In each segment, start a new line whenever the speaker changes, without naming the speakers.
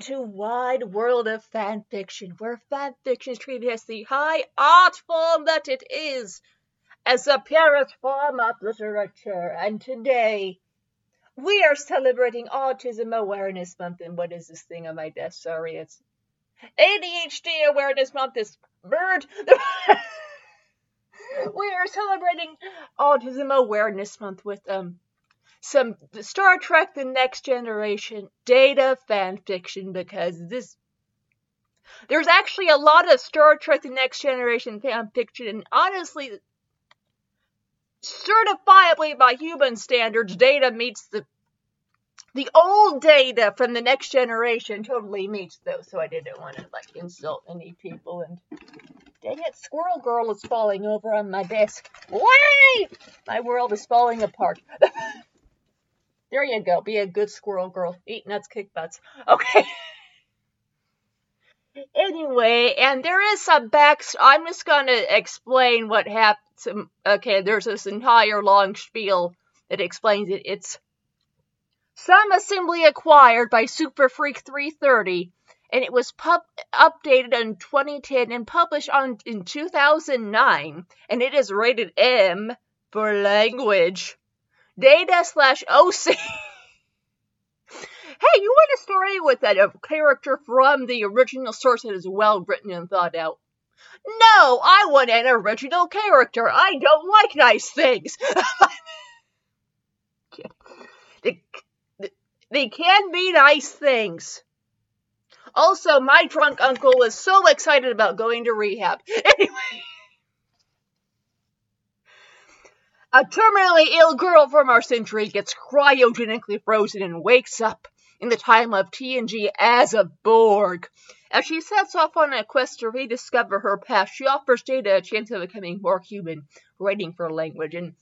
welcome to Wide World of Fan Fiction, where fan fiction is treated as the high art form that it is, as the purest form of literature. And today, we are celebrating Autism Awareness Month. And what is this thing on my desk? Sorry, it's ADHD Awareness Month. This bird. we are celebrating Autism Awareness Month with um some Star Trek The Next Generation data fan fiction because this there's actually a lot of Star Trek The Next Generation fan fiction and honestly certifiably by human standards data meets the the old data from the next generation totally meets those, so I didn't want to like insult any people and dang it, Squirrel Girl is falling over on my desk. Why? My world is falling apart. There you go. Be a good squirrel girl. Eat nuts, kick butts. Okay. anyway, and there is some back. I'm just gonna explain what happened. Okay, there's this entire long spiel that explains it. It's some assembly required by Super Freak 330, and it was pub- updated in 2010 and published on in 2009, and it is rated M for language. Data slash OC. hey, you want a story with a, character from the original source that is well written and thought out? No, I want an original character. I don't like nice things. they, they can be nice things. Also, my drunk uncle was so excited about going to rehab. Anyway. A terminally ill girl from our century gets cryogenically frozen and wakes up in the time of TNG as a Borg. As she sets off on a quest to rediscover her past, she offers Data a chance of becoming more human, writing for language. And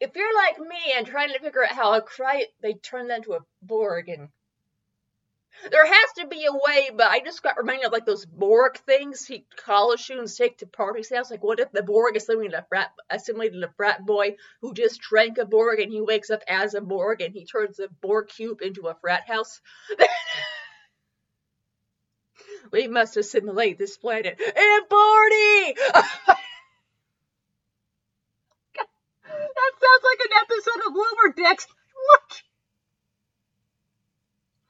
if you're like me and trying to figure out how a cry they turn that into a Borg and there has to be a way, but I just got reminded of like those Borg things he college students take to parties. Sounds like what if the Borg assimilated a frat assimilated a frat boy who just drank a Borg and he wakes up as a Borg and he turns a Borg cube into a frat house. we must assimilate this planet and party. that sounds like an episode of Lower Decks. What?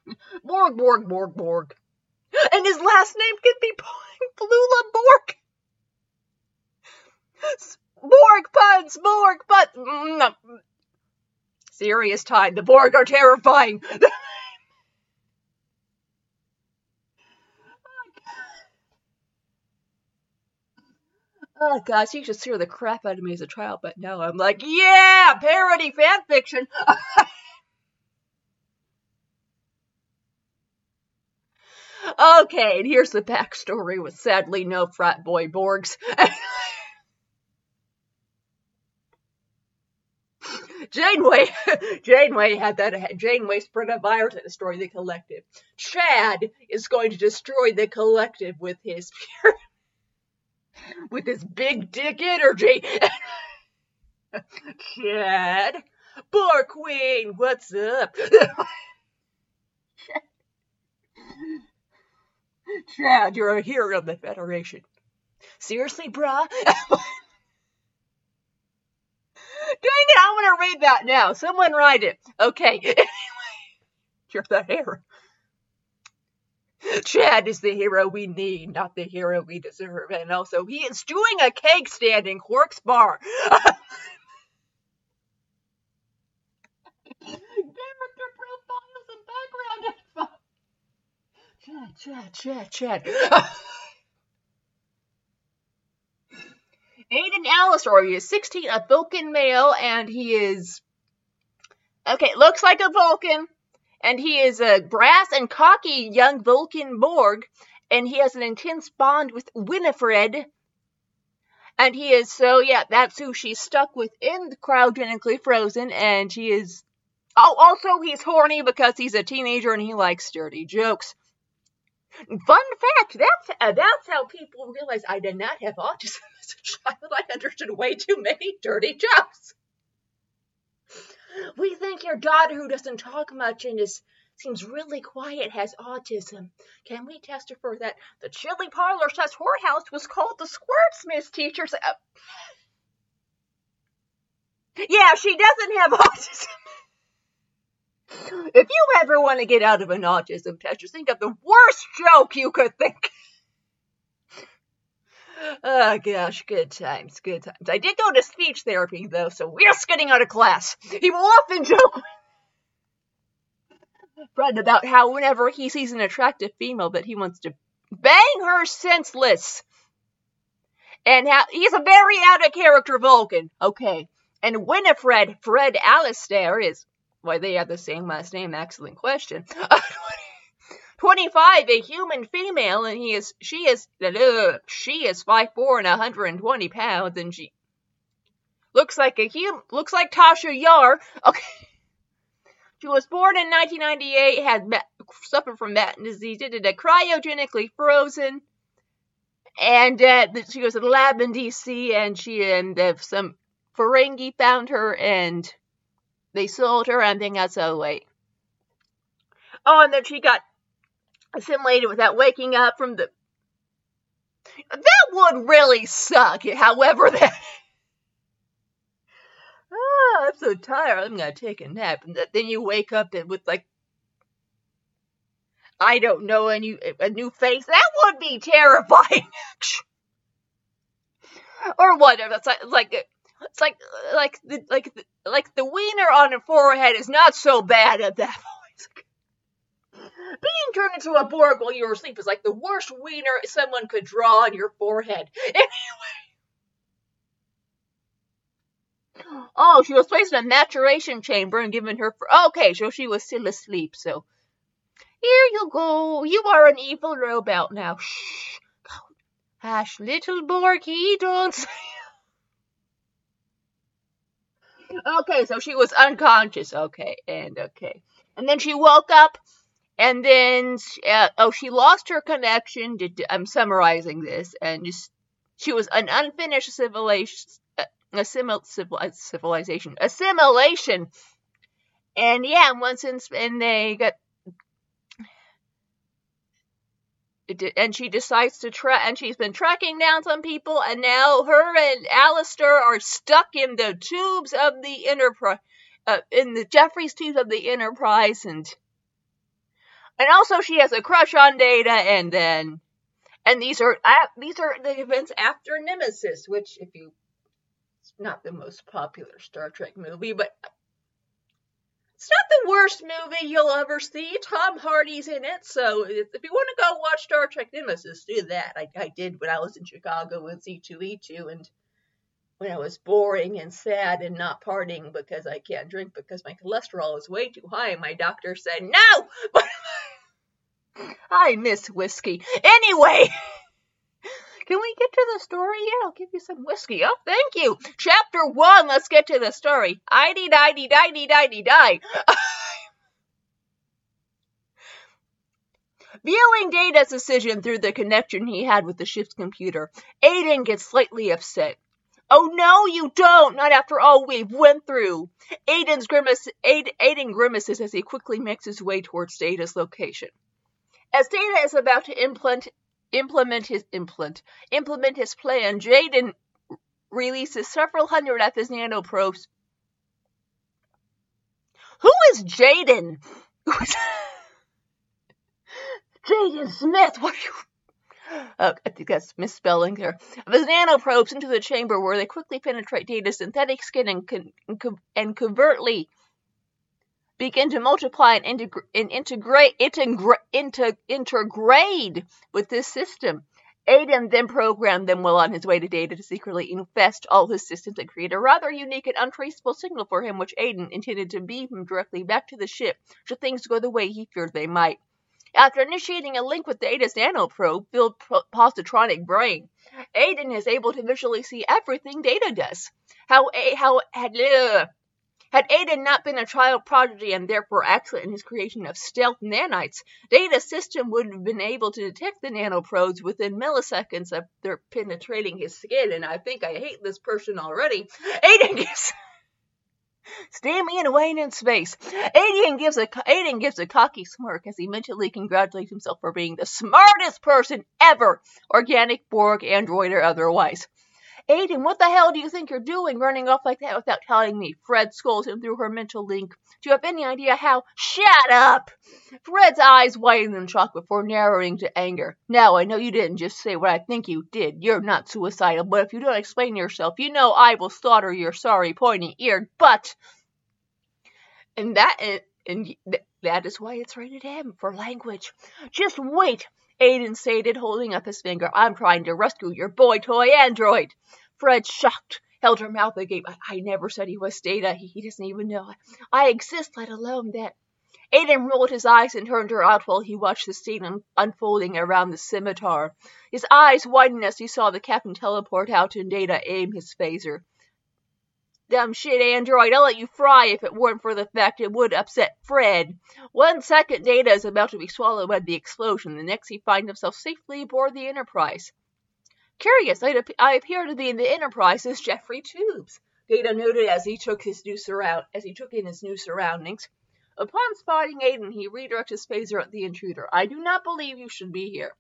Borg, Borg, Borg, Borg. And his last name could be Flula Borg. Borg puns, Borg puns. Mm, Serious time. The Borg are terrifying. Oh gosh, you should scare the crap out of me as a child, but now I'm like, yeah, parody fan fiction. Okay, and here's the backstory with sadly no frat boy Borgs. Janeway, Janeway had that. Janeway spread a virus that destroyed the collective. Chad is going to destroy the collective with his pure, with his big dick energy. Chad, Borg Queen, what's up? Chad, you're a hero of the Federation. Seriously, bruh? Dang it, I want to read that now. Someone write it. Okay. Anyway, you're the hero. Chad is the hero we need, not the hero we deserve. And also, he is doing a cake stand in Quark's bar. Character profiles and background info. Chad, Chad, Chad. Aiden Alistair, he is 16, a Vulcan male, and he is. Okay, looks like a Vulcan, and he is a brass and cocky young Vulcan Borg, and he has an intense bond with Winifred. And he is so, yeah, that's who she's stuck with in the cryogenically frozen, and he is. Oh, also, he's horny because he's a teenager and he likes dirty jokes. Fun fact, that's that's how people realize I did not have autism as a child. I understood way too many dirty jokes. We think your daughter who doesn't talk much and is seems really quiet, has autism. Can we test her for that? The chili parlor slash whorehouse was called the Squirtsmith teacher. Uh, yeah, she doesn't have autism. If you ever want to get out of an autism test, just think of the worst joke you could think. Oh gosh, good times, good times. I did go to speech therapy though, so we're getting out of class. He will often joke Fred about how whenever he sees an attractive female that he wants to bang her senseless. And how, he's a very out of character Vulcan. Okay. And Winifred, Fred Alistair is, why they have the same last name, excellent question. 25, a human female, and he is, she is, she is 5'4 and 120 pounds, and she looks like a human, looks like Tasha Yar. Okay. She was born in 1998, had suffered from Batten disease, did it cryogenically frozen, and uh, she was at a lab in D.C. and she and uh, some Ferengi found her and they sold her and then got so late. Oh, and then she got assimilated without waking up from the. That would really suck. However, that oh, I'm so tired. I'm gonna take a nap. And then you wake up and with like, I don't know, a new a new face. That would be terrifying. or whatever. It's like like it's like like the like the, like the wiener on the forehead is not so bad at that point. Being turned into a Borg while you were asleep is like the worst wiener someone could draw on your forehead. Anyway. Oh, she was placed in a maturation chamber and given her. For, okay, so she was still asleep. So here you go. You are an evil robot now. Shh. Hush, little Borky, don't say. Okay, so she was unconscious. Okay, and okay, and then she woke up, and then uh, oh, she lost her connection. To, I'm summarizing this, and just she was an unfinished civilization assimil- civil- uh, civilization assimilation and yeah once in and they got and she decides to track and she's been tracking down some people and now her and Alistair are stuck in the tubes of the enterprise uh, in the Jefferies tubes of the enterprise and and also she has a crush on Data and then and these are uh, these are the events after Nemesis which if you it's not the most popular Star Trek movie, but it's not the worst movie you'll ever see. Tom Hardy's in it, so if, you want to go watch Star Trek Nemesis, do that. I, I did when I was in Chicago with C2E2, and when I was boring and sad and not partying because I can't drink because my cholesterol is way too high, my doctor said no. I miss whiskey anyway. Can we get to the story yet? I'll give you some whiskey. Oh, thank you. Chapter one. Let's get to the story. Idy, die, die, die, die. Viewing Data's decision through the connection he had with the ship's computer, Aiden gets slightly upset. Oh no, you don't! Not after all we've went through. Aiden's grimace, Aiden grimaces as he quickly makes his way towards Data's location. As Data is about to implant implement his implant implement his plan, Jaden releases several hundred of his nanoprobes. Who is Jaden? Jaden Smith. What are you? Oh, I think that's misspelling there. Of his nanoprobes into the chamber where they quickly penetrate Data's synthetic skin and, con- and covertly begin to multiply and, integ- and integrate, integra- inter- integrate with this system. Aiden then programmed them while on his way to Data to secretly infest all his systems and create a rather unique and untraceable signal for him, which Aiden intended to beam him directly back to the ship should things go the way he feared they might. After initiating a link with Data's nanoprobe filled positronic brain, Aiden is able to visually see everything Data does. How, how, uh, had Aiden not been a child prodigy and therefore excellent in his creation of stealth nanites, Data's system would have been able to detect the nanoprobes within milliseconds of their penetrating his skin. And I think I hate this person already. Aiden gets. Steamy and Wayne in space. Aiden gives a Aiden gives a cocky smirk as he mentally congratulates himself for being the smartest person ever, organic, Borg, android, or otherwise. Aiden, what the hell do you think you're doing running off like that without telling me? Fred scolds him through her mental link. Do you have any idea how? Shut up! Fred's eyes widen in shock before narrowing to anger. Now, I know you didn't just say what I think you did. You're not suicidal, but if you don't explain yourself, you know I will slaughter your sorry pointy-eared butt. And that, and that is why it's rated M for language. Just wait! Aiden stated, holding up his finger. I'm trying to rescue your boy toy android. Fred, shocked, held her mouth agape. I, I never said he was Data. He, he doesn't even know I, I exist, let alone that. Aiden rolled his eyes and turned her out while he watched the scene un- unfolding around the scimitar. His eyes widened as he saw the captain teleport out and Data aim his phaser. Dumb shit, Android. I'll let you fry if it weren't for the fact it would upset Fred. One second, Data is about to be swallowed by the explosion. The next, he finds himself safely aboard the Enterprise. Curious, I, I appear to be in the Enterprise as Jefferies Tubes. Data noted as he took his new surround as he took in his new surroundings. Upon spotting Aiden, he redirects his phaser at the intruder. I do not believe you should be here.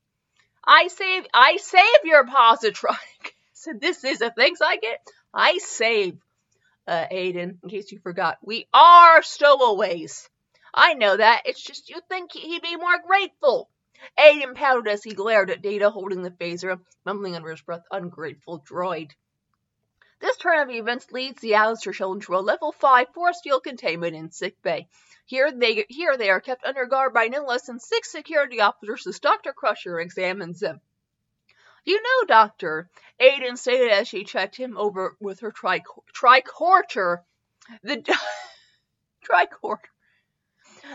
I save I save your positronic. so this is a thanks I get. I save uh, Aiden, in case you forgot. We are stowaways. I know that. It's just you think he'd be more grateful. Aiden pouted as he glared at Data holding the phaser, mumbling under his breath, ungrateful droid. This turn of events leads the Alistair children to a level 5 force field containment in sick bay. Here they, here they are kept under guard by no less than six security officers as Dr. Crusher examines them. You know, Doctor, Aiden stated as she checked him over with her tricorder. The tricorder.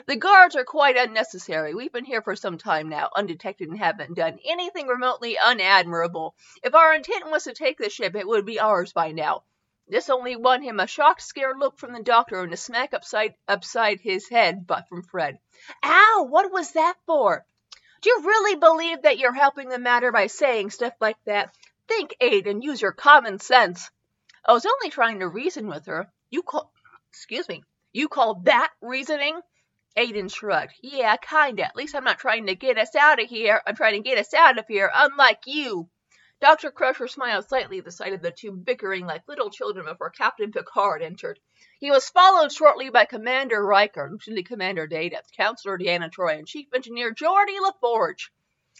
The guards are quite unnecessary. We've been here for some time now, undetected and haven't done anything remotely unadmirable. If our intent was to take the ship, it would be ours by now. This only won him a shocked, scared look from the doctor and a smack upside upside his head but from Fred. Ow! What was that for? Do you really believe that you're helping the matter by saying stuff like that? Think, Aiden, use your common sense. I was only trying to reason with her. You call, excuse me, you call that reasoning? Aiden shrugged. Yeah, kinda. At least I'm not trying to get us out of here. I'm trying to get us out of here, unlike you. Dr. Crusher smiled slightly at the sight of the two bickering like little children before Captain Picard entered. He was followed shortly by Commander Riker, Lieutenant Commander Data, Counselor Deanna Troi, and Chief Engineer Geordi LaForge.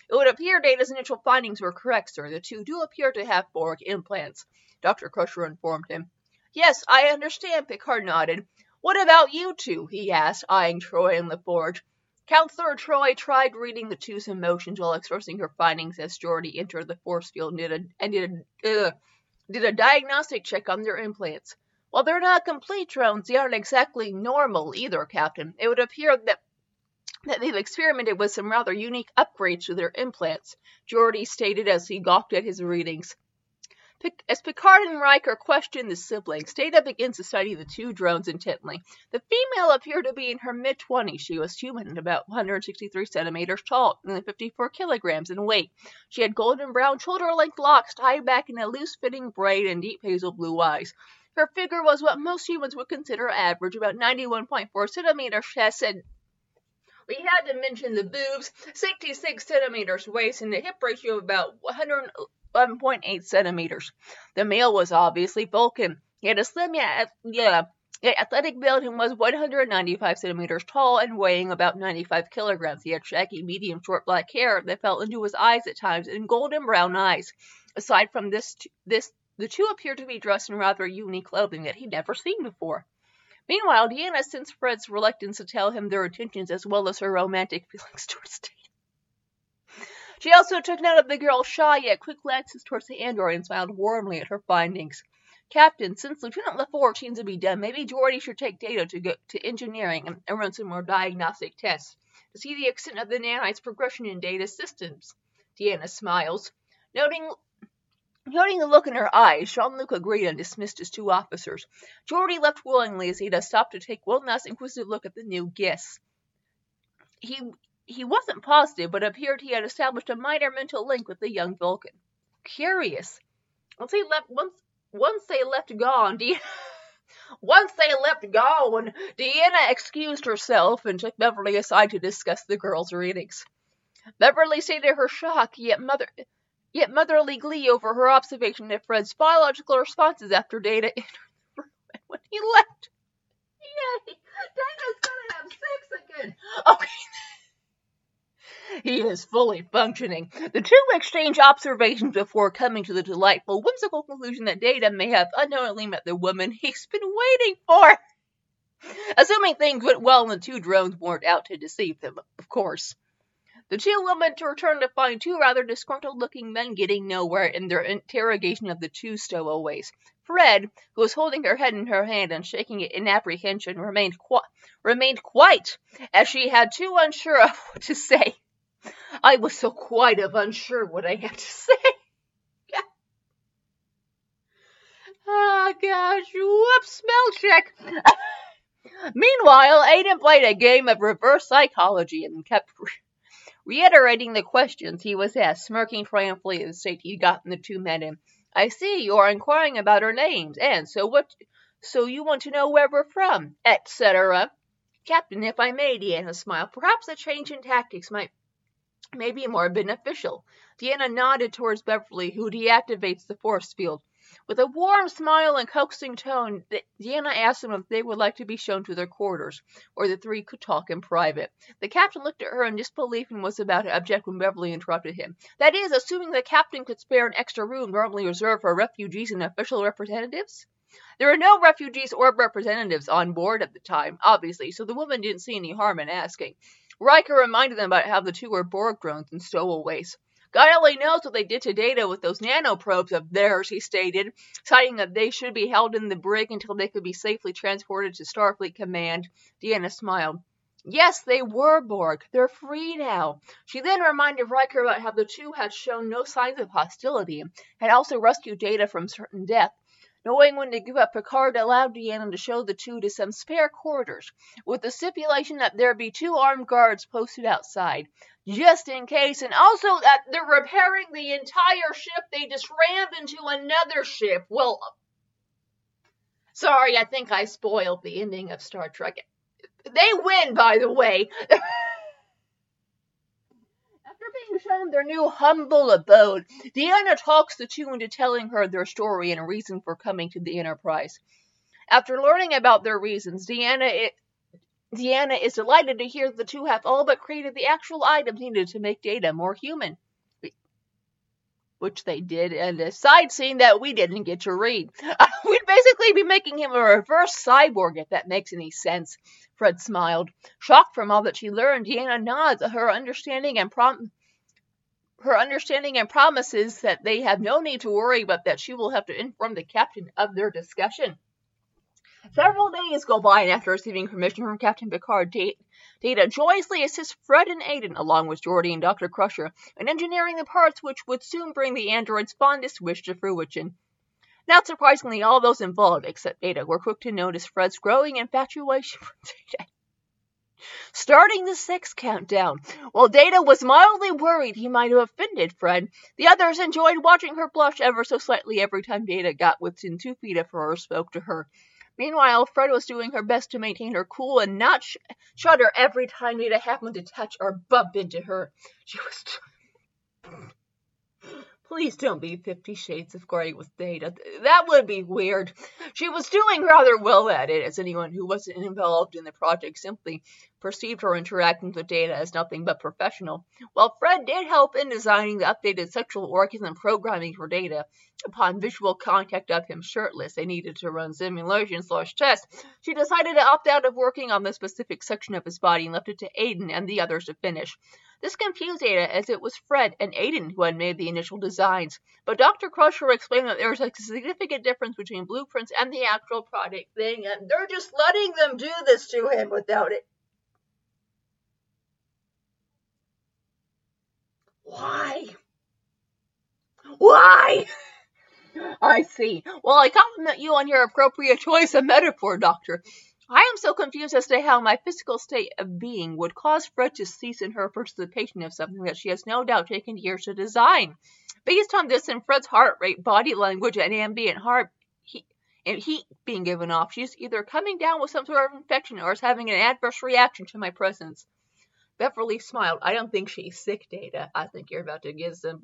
It would appear Data's initial findings were correct, sir. The two do appear to have Borg implants, Dr. Crusher informed him. Yes, I understand, Picard nodded. What about you two? he asked, eyeing Troi and LaForge. Counselor Troi tried reading the two's emotions while expressing her findings as Geordi entered the force field and did a, and did a, uh, did a diagnostic check on their implants. While they're not complete drones, they aren't exactly normal either, Captain. It would appear that that they've experimented with some rather unique upgrades to their implants, Geordi stated as he gawked at his readings. As Picard and Riker question the siblings, Data begins to study the two drones intently. The female appeared to be in her mid 20s. She was human, about 163 centimeters tall, and 54 kilograms in weight. She had golden brown shoulder length locks tied back in a loose fitting braid and deep hazel blue eyes. Her figure was what most humans would consider average, about 91.4 centimeters chest and we had to mention the boobs, 66 centimeters waist, and a hip ratio of about 100, 11.8 centimeters. The male was obviously Vulcan. He had a slim yet, yeah, athletic build and was 195 centimeters tall and weighing about 95 kilograms. He had shaggy, medium, short black hair that fell into his eyes at times and golden brown eyes. Aside from this, this the two appeared to be dressed in rather unique clothing that he'd never seen before. Meanwhile, Deanna sensed Fred's reluctance to tell him their intentions as well as her romantic feelings towards Data. She also took note of the girl's shy yet quick glances towards the android and smiled warmly at her findings. Captain, since Lieutenant LaForge seems to be done, maybe Geordi should take Data to go to engineering and, and run some more diagnostic tests to see the extent of the nanites' progression in Data's systems. Deanna smiles. Noting Noting the look in her eyes, Jean-Luc agreed and dismissed his two officers. Geordi left willingly as Data stopped to take one last inquisitive look at the new guests. He he wasn't positive, but appeared he had established a minor mental link with the young Vulcan. Curious. Once they left once once they left gone, Once they left going, Deanna excused herself and took Beverly aside to discuss the girls' readings. Beverly stated her shock, yet mother yet motherly glee over her observation of Fred's biological responses after Data entered the room and when he left. Yay! Data's gonna have sex again! Oh, okay. He is fully functioning. The two exchange observations before coming to the delightful, whimsical conclusion that Data may have unknowingly met the woman he's been waiting for. Assuming things went well and the two drones weren't out to deceive them, of course. The two women returned to find two rather disgruntled looking men getting nowhere in their interrogation of the two stowaways. Fred, who was holding her head in her hand and shaking it in apprehension, remained, remained quite, as she had too unsure of what to say. I was so quite of unsure what I had to say. oh gosh, whoops, spell check. Meanwhile, Aiden played a game of reverse psychology and kept reiterating the questions he was asked, smirking triumphantly at the state he'd gotten the two men in. I see you are inquiring about our names, and so what? So you want to know where we're from, etc. Captain, if I may, Deanna smiled. Perhaps a change in tactics might may be more beneficial. Deanna nodded towards Beverly, who deactivates the force field. With a warm smile and coaxing tone, Deanna asked them if they would like to be shown to their quarters, where the three could talk in private. The captain looked at her in disbelief and was about to object when Beverly interrupted him. That is, assuming the captain could spare an extra room normally reserved for refugees and official representatives? There were no refugees or representatives on board at the time, obviously, so the woman didn't see any harm in asking. Riker reminded them about how the two were Borg drones and stowaways. God only knows what they did to Data with those nanoprobes of theirs, he stated, citing that they should be held in the brig until they could be safely transported to Starfleet Command. Deanna smiled. Yes, they were Borg. They're free now. She then reminded Riker about how the two had shown no signs of hostility, had also rescued Data from certain death, Knowing when to give up, Picard allowed Deanna to show the two to some spare quarters, with the stipulation that there be two armed guards posted outside, just in case, and also that they're repairing the entire ship they just rammed into another ship. Well, sorry, I think I spoiled the ending of Star Trek. They win, by the way. being shown their new humble abode, Deanna talks the two into telling her their story and reason for coming to the Enterprise. After learning about their reasons, Deanna, Deanna is delighted to hear the two have all but created the actual items needed to make Data more human. Which they did, and a side scene that we didn't get to read. We'd basically be making him a reverse cyborg, if that makes any sense. Fred smiled. Shocked from all that she learned, Deanna nods at her understanding and prom- her understanding and promises that they have no need to worry, but that she will have to inform the captain of their discussion. Several days go by, and after receiving permission from Captain Picard, Data joyously assists Fred and Aiden, along with Geordi and Dr. Crusher, in engineering the parts which would soon bring the android's fondest wish to fruition. Not surprisingly, all those involved, except Data, were quick to notice Fred's growing infatuation for Data starting the sex countdown. While Data was mildly worried he might have offended Fred, the others enjoyed watching her blush ever so slightly every time Data got within two feet of her or spoke to her. Meanwhile, Fred was doing her best to maintain her cool and not sh- shudder every time Data happened to touch or bump into her. She was. T- Please don't be Fifty Shades of Grey with Data. That would be weird. She was doing rather well at it, as anyone who wasn't involved in the project simply perceived her interactions with Data as nothing but professional. While Fred did help in designing the updated sexual orgasm programming for Data, upon visual contact of him shirtless, they needed to run simulations slash tests. She decided to opt out of working on the specific section of his body and left it to Aiden and the others to finish. This confused Data as it was Fred and Aiden who had made the initial designs, but Dr. Crusher explained that there was a significant difference between blueprints and the actual product thing, and they're just letting them do this to him without it. Why? Why? I see. Well, I compliment you on your appropriate choice of metaphor, Doctor. I am so confused as to how my physical state of being would cause Fred to cease in her participation of something that she has no doubt taken years to design. Based on this and Fred's heart rate, body language, and ambient heart and heat being given off. She's either coming down with some sort of infection or is having an adverse reaction to my presence. Beverly smiled. I don't think she's sick, Data. I think you're about to give some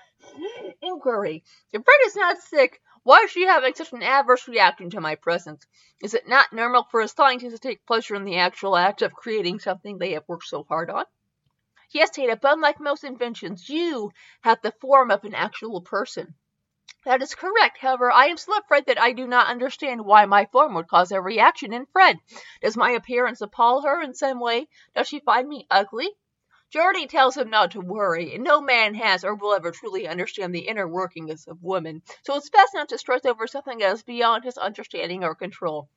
inquiry. If Fred is not sick, why is she having such an adverse reaction to my presence? Is it not normal for a scientist to take pleasure in the actual act of creating something they have worked so hard on? Yes, Data, but unlike most inventions, you have the form of an actual person. That is correct. However, I am still afraid that I do not understand why my form would cause a reaction in Fred. Does my appearance appall her in some way? Does she find me ugly? Geordi tells him not to worry. And no man has or will ever truly understand the inner workings of women, so it's best not to stress over something that is beyond his understanding or control.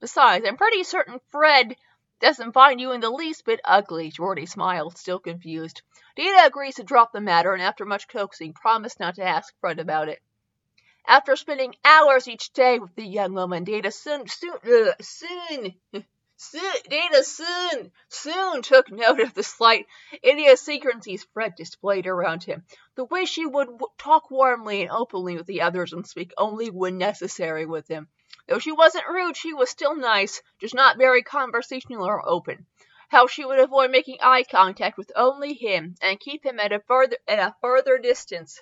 Besides, I'm pretty certain Fred doesn't find you in the least bit ugly. Geordi smiled, still confused. Data agrees to drop the matter and after much coaxing promised not to ask Fred about it. After spending hours each day with the young woman, Data soon, soon, uh, soon, Data soon, soon took note of the slight idiosyncrasies Fred displayed around him. The way she would talk warmly and openly with the others and speak only when necessary with him. Though she wasn't rude, she was still nice, just not very conversational or open. How she would avoid making eye contact with only him and keep him at a further at a further distance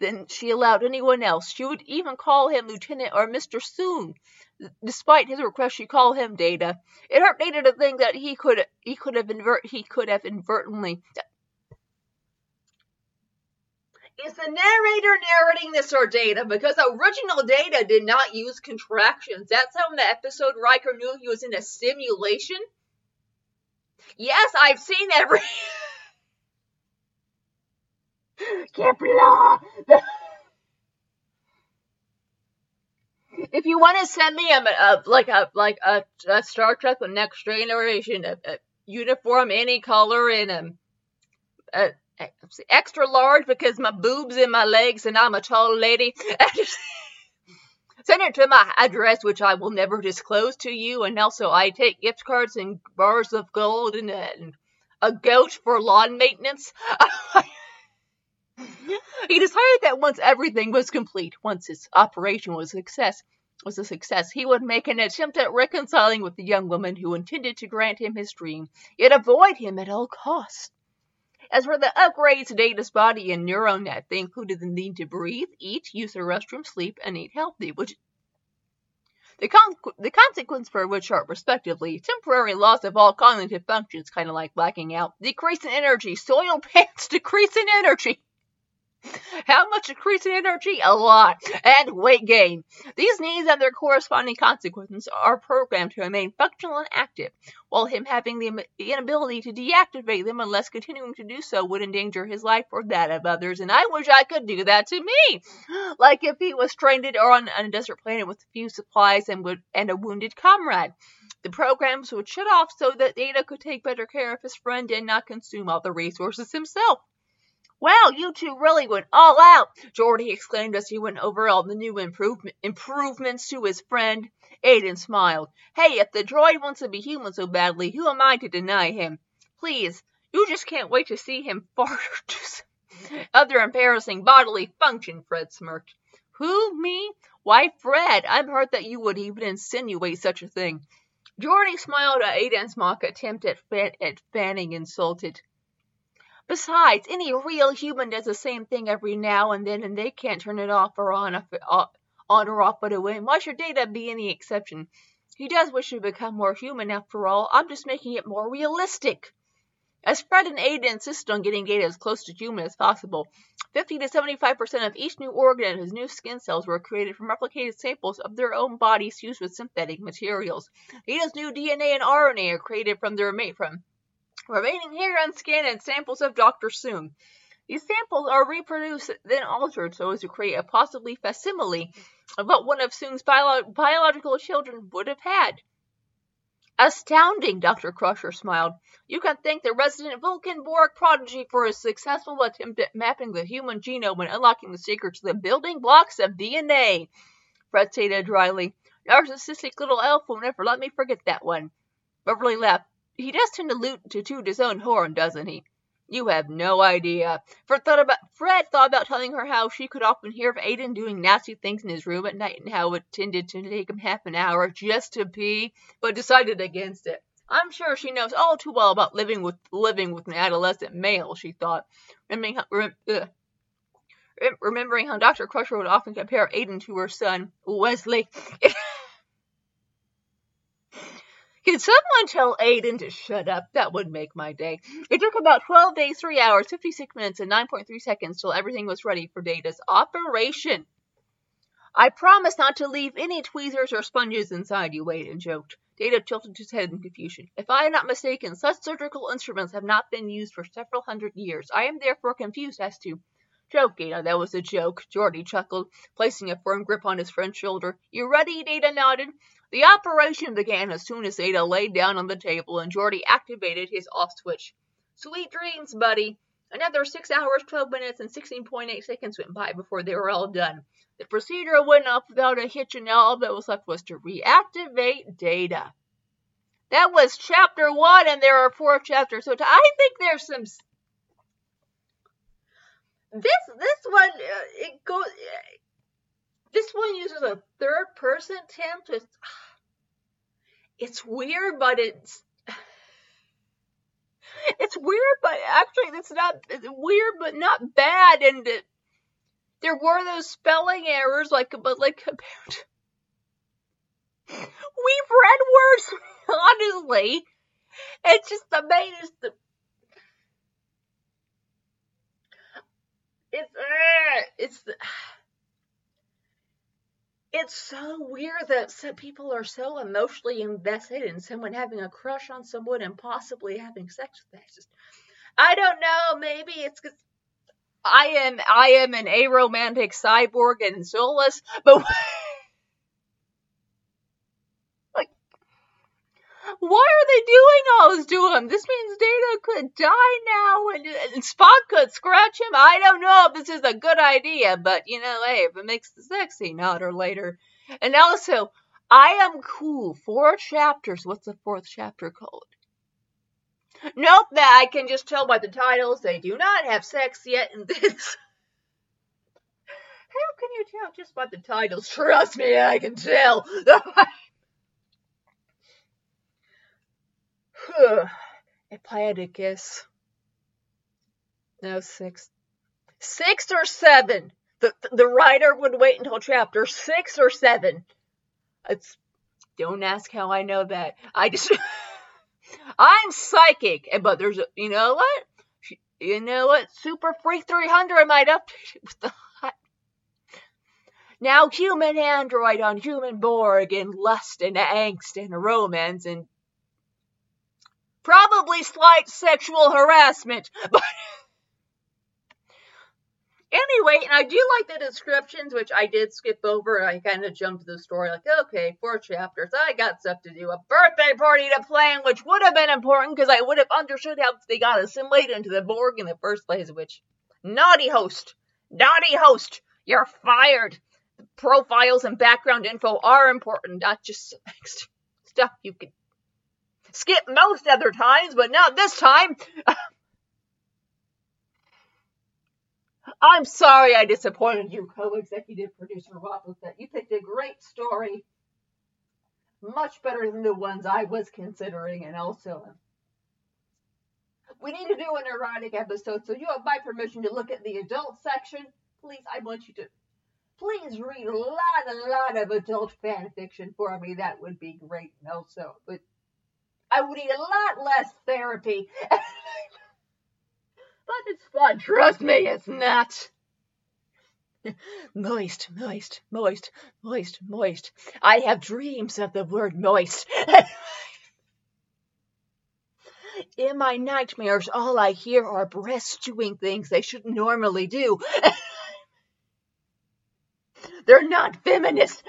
than she allowed anyone else. She would even call him Lieutenant or Mr. Soong. Despite his request, she called him Data. It hurt Data to think that he could he could have invert he could have inadvertently. Is the narrator narrating this or Data? Because original Data did not use contractions. That's how in the episode Riker knew he was in a simulation. Yes, I've seen every. Kepler. if you want to send me a, a like a like a, a, Star Trek: The Next Generation a, a uniform, any color, and a, extra large because my boobs and my legs, and I'm a tall lady. Send it to my address, which I will never disclose to you, and also I take gift cards and bars of gold and, and a goat for lawn maintenance. he decided that once everything was complete, once his operation was a success, was a success, he would make an attempt at reconciling with the young woman who intended to grant him his dream, yet avoid him at all costs. As for the upgrades to Data's body and neural net, they included the need to breathe, eat, use the restroom, sleep, and eat healthy, which the, con- the consequence for which are, respectively, temporary loss of all cognitive functions, kind of like blacking out, decrease in energy, soil pants, decrease in energy, how much increase in energy? A lot. And weight gain. These needs and their corresponding consequences are programmed to remain functional and active, while him having the inability to deactivate them unless continuing to do so would endanger his life or that of others. And I wish I could do that to me. Like if he was stranded or on, a desert planet with few supplies and, would, and a wounded comrade. The programs would shut off so that Data could take better care of his friend and not consume all the resources himself. Wow, you two really went all out, Geordi exclaimed as he went over all the new improvement, improvements to his friend. Aiden smiled. Hey, if the droid wants to be human so badly, who am I to deny him? Please, you just can't wait to see him fart other embarrassing bodily function, Fred smirked. Who, me? Why, Fred, I've heard that you would even insinuate such a thing. Geordi smiled at Aiden's mock attempt at, fan- at fanning insulted. Besides, any real human does the same thing every now and then, and they can't turn it off or on, on or off but a whim. Why should Data be any exception? He does wish to become more human, after all. I'm just making it more realistic. As Fred and Aiden insisted on getting Data as close to human as possible, 50 to 75% of each new organ and his new skin cells were created from replicated samples of their own bodies fused with synthetic materials. Data's new DNA and RNA are created from their mate from remaining hair on skin and samples of Dr. Soong. These samples are reproduced, then altered so as to create a possibly facsimile of what one of Soong's bio- biological children would have had. Astounding, Dr. Crusher smiled. You can thank the resident Vulcan-Borg prodigy for his successful attempt at mapping the human genome and unlocking the secrets of the building blocks of DNA. Fred stated dryly. Narcissistic little elf will never let me forget that one. Beverly laughed. He does tend to, loot, to toot his own horn, doesn't he? You have no idea. Fred thought about Fred thought about telling her how she could often hear of Aiden doing nasty things in his room at night and how it tended to take him half an hour just to pee, but decided against it. I'm sure she knows all too well about living with living with an adolescent male, she thought, remembering how, rem, remembering how Dr. Crusher would often compare Aiden to her son, Wesley. Can someone tell Aiden to shut up? That would make my day. It took about 12 days, 3 hours, 56 minutes, and 9.3 seconds till everything was ready for Data's operation. I promise not to leave any tweezers or sponges inside you, Aiden joked. Data tilted his head in confusion. If I am not mistaken, such surgical instruments have not been used for several hundred years. I am therefore confused as to Joke, Data. That was a joke. Geordi chuckled, placing a firm grip on his friend's shoulder. You ready? Data nodded. The operation began as soon as Data laid down on the table and Geordi activated his off switch. Sweet dreams, buddy. Another 6 hours, 12 minutes, and 16.8 seconds went by before they were all done. The procedure went off without a hitch, and all that was left was to reactivate data. That was chapter one, and there are four chapters, so I think there's some. This this one uh, it goes this one uses a third person tense. It's, it's weird, but it's it's weird, but actually it's not it's weird, but not bad. And it, there were those spelling errors, like but like compared. We've read worse, honestly. It's just the main is the. It's uh, it's the it's so weird that some people are so emotionally invested in someone having a crush on someone and possibly having sex with them. Just, I don't know. Maybe it's because I am I am an aromantic cyborg and soulless, but Why are they doing all this to him? This means Data could die now and, and Spock could scratch him. I don't know if this is a good idea, but you know, hey, if it makes the sex scene hotter later. And also, I am cool. Four chapters. What's the fourth chapter called? Nope, that I can just tell by the titles. They do not have sex yet in this. How can you tell just by the titles? Trust me, I can tell. guess, no, six, six or seven. The, the writer would wait until chapter six or seven. It's, don't ask how I know that. I just, I'm psychic, but there's a, you know what? You know what? Super Freak 300 might it with the hot. Now human android on human Borg and lust and angst and romance and Probably slight sexual harassment, but anyway, and I do like the descriptions, which I did skip over. I kind of jumped to the story, like, okay, four chapters. I got stuff to do. A birthday party to plan, which would have been important because I would have understood how they got assimilated into the Borg in the first place. Which, naughty host, naughty host, you're fired. Profiles and background info are important, not just stuff you can skip most other times, but not this time. I'm sorry I disappointed you, co-executive producer That You picked a great story, much better than the ones I was considering, and also we need to do an erotic episode, so you have my permission to look at the adult section. Please, I want you to please read a lot, a lot of adult fan fiction for me. That would be great. Also, but I would need a lot less therapy. but it's fun. Trust me, it's not. moist, moist, moist, moist, moist. I have dreams of the word moist. In my nightmares, all I hear are breasts doing things they shouldn't normally do. They're not feminist.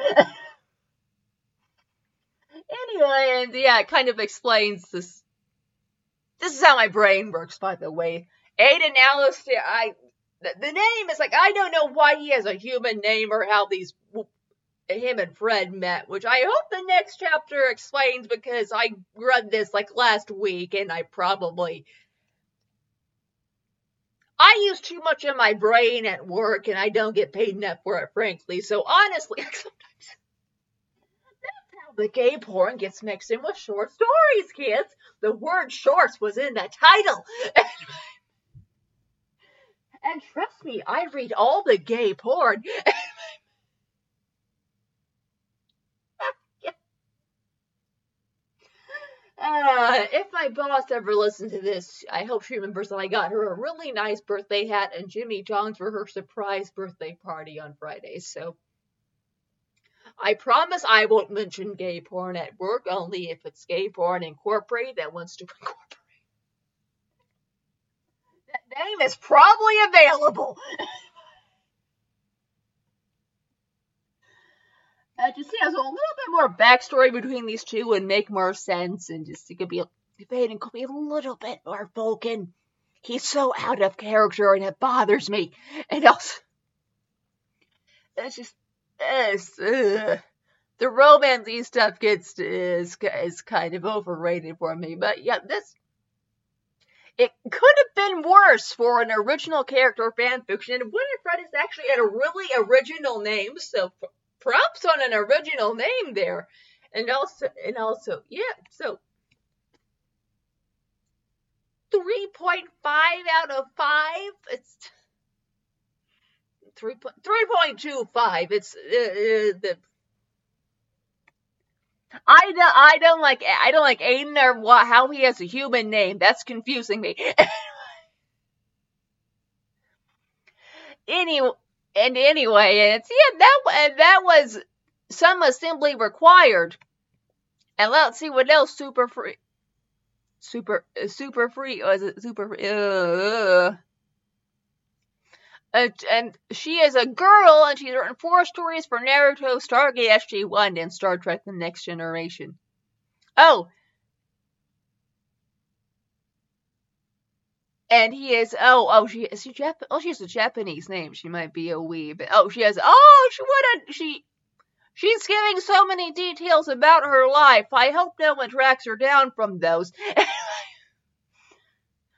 Anyway, and yeah, it kind of explains this. This is how my brain works, by the way. Aiden Alistair, I the, the name is like I don't know why he has a human name or how these him and Fred met, which I hope the next chapter explains because I read this like last week and I probably I use too much of my brain at work and I don't get paid enough for it, frankly. So honestly, sometimes the gay porn gets mixed in with short stories, kids. The word shorts was in the title. and trust me, I read all the gay porn. Uh, if my boss ever listens to this, I hope she remembers that I got her a really nice birthday hat and Jimmy John's for her surprise birthday party on Friday. So I promise I won't mention gay porn at work, only if it's gay porn incorporated that wants to incorporate. That name is probably available. uh, just has a little bit more backstory between these two would make more sense, and just it could be debate and could be a little bit more Vulcan. He's so out of character, and it bothers me. And also, it's just it's, uh, the romancey stuff gets is is kind of overrated for me. But yeah, this it could have been worse for an original character fan fiction. And Winifred is actually a really original name, so props on an original name there. And also, and also, yeah, so 3.5 out of 5. It's 3, 3.25. It's uh, uh, the I don't, I don't like I don't like Aiden or what, how he has a human name. That's confusing me. anyway, and anyway, it's yeah, that that was some assembly required. And let's see what else super free, super super free was it super uh, uh, and she is a girl, and she's written four stories for Naruto, Stargate SG-1, and Star Trek: The Next Generation. Oh, And he is oh oh she is she Jap oh she has a Japanese name. She might be a wee but oh she has oh she what she she's giving so many details about her life. I hope no one tracks her down from those.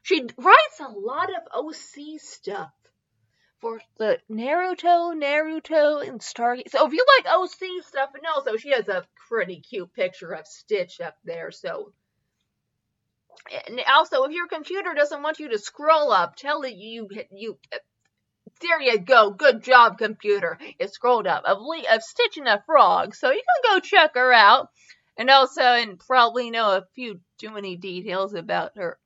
She writes a lot of OC stuff for the Naruto Naruto and Stargate so if you like OC stuff and also she has a pretty cute picture of Stitch up there so and also, if your computer doesn't want you to scroll up, tell it you you. There you go. Good job, computer. It scrolled up of, of stitching a frog, so you can go check her out, and also and probably know a few too many details about her.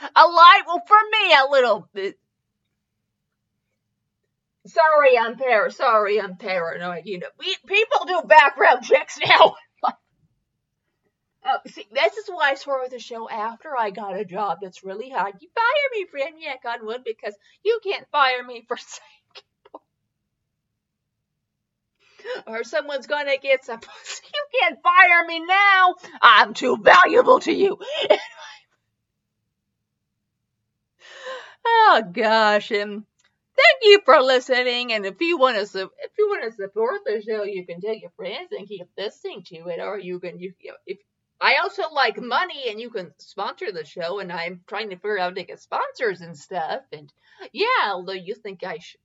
A lot, well, for me, a little bit. Sorry, I'm par. Sorry, I'm paranoid. You know, we, people do background checks now. Oh, see, this is why I swore with the show after I got a job that's really hard. You fire me Yak on wood because you can't fire me for saying or someone's gonna get some You can't fire me now. I'm too valuable to you. oh gosh, and thank you for listening. And if you want to, if you want to support the show, you can tell your friends and keep listening to it, or you can, you, if I also like money and you can sponsor the show and I'm trying to figure out how to get sponsors and stuff and yeah, although you think I should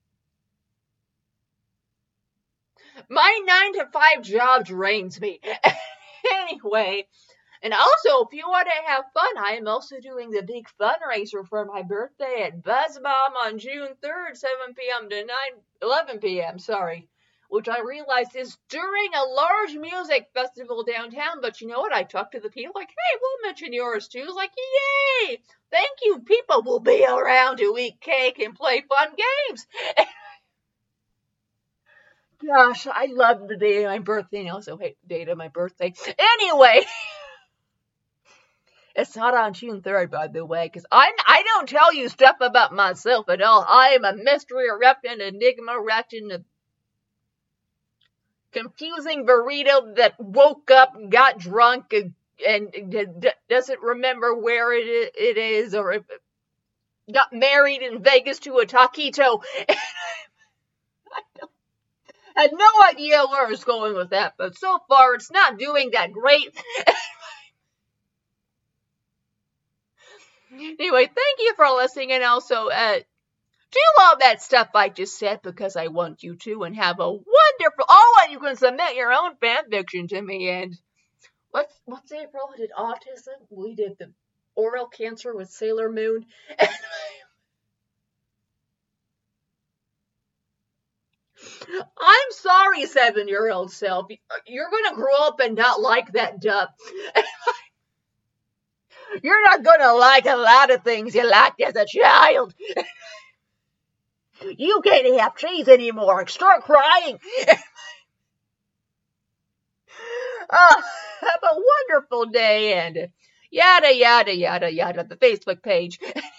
my nine to five job drains me. anyway, and also if you want to have fun, I am also doing the big fundraiser for my birthday at Buzz Bomb on June 3rd, 7 p.m. to 9 11 p.m. Sorry which I realized is during a large music festival downtown. But you know what? I talked to the people like, hey, we'll mention yours too. It's like, yay! Thank you. People will be around to eat cake and play fun games. Gosh, I love the day of my birthday I also hate the date of my birthday. Anyway. It's not on June 3rd, by the way, because I I don't tell you stuff about myself at all. I am a mystery in enigma a confusing burrito that woke up, got drunk, and, and doesn't remember where it, it is, or if got married in Vegas to a taquito. I had no idea where I was going with that, but so far it's not doing that great. Anyway, thank you for listening, and also, uh, do all that stuff I just said because I want you to, and have a wonderful. Oh, and you can submit your own fan fiction to me. And what's what's April? Did autism. We did the oral cancer with Sailor Moon. I'm sorry, seven year old self. You're going to grow up and not like that dub. You're not going to like a lot of things you liked as a child. you can't have cheese anymore. Start crying. uh, have a wonderful day and yada, yada, yada, yada. The Facebook page.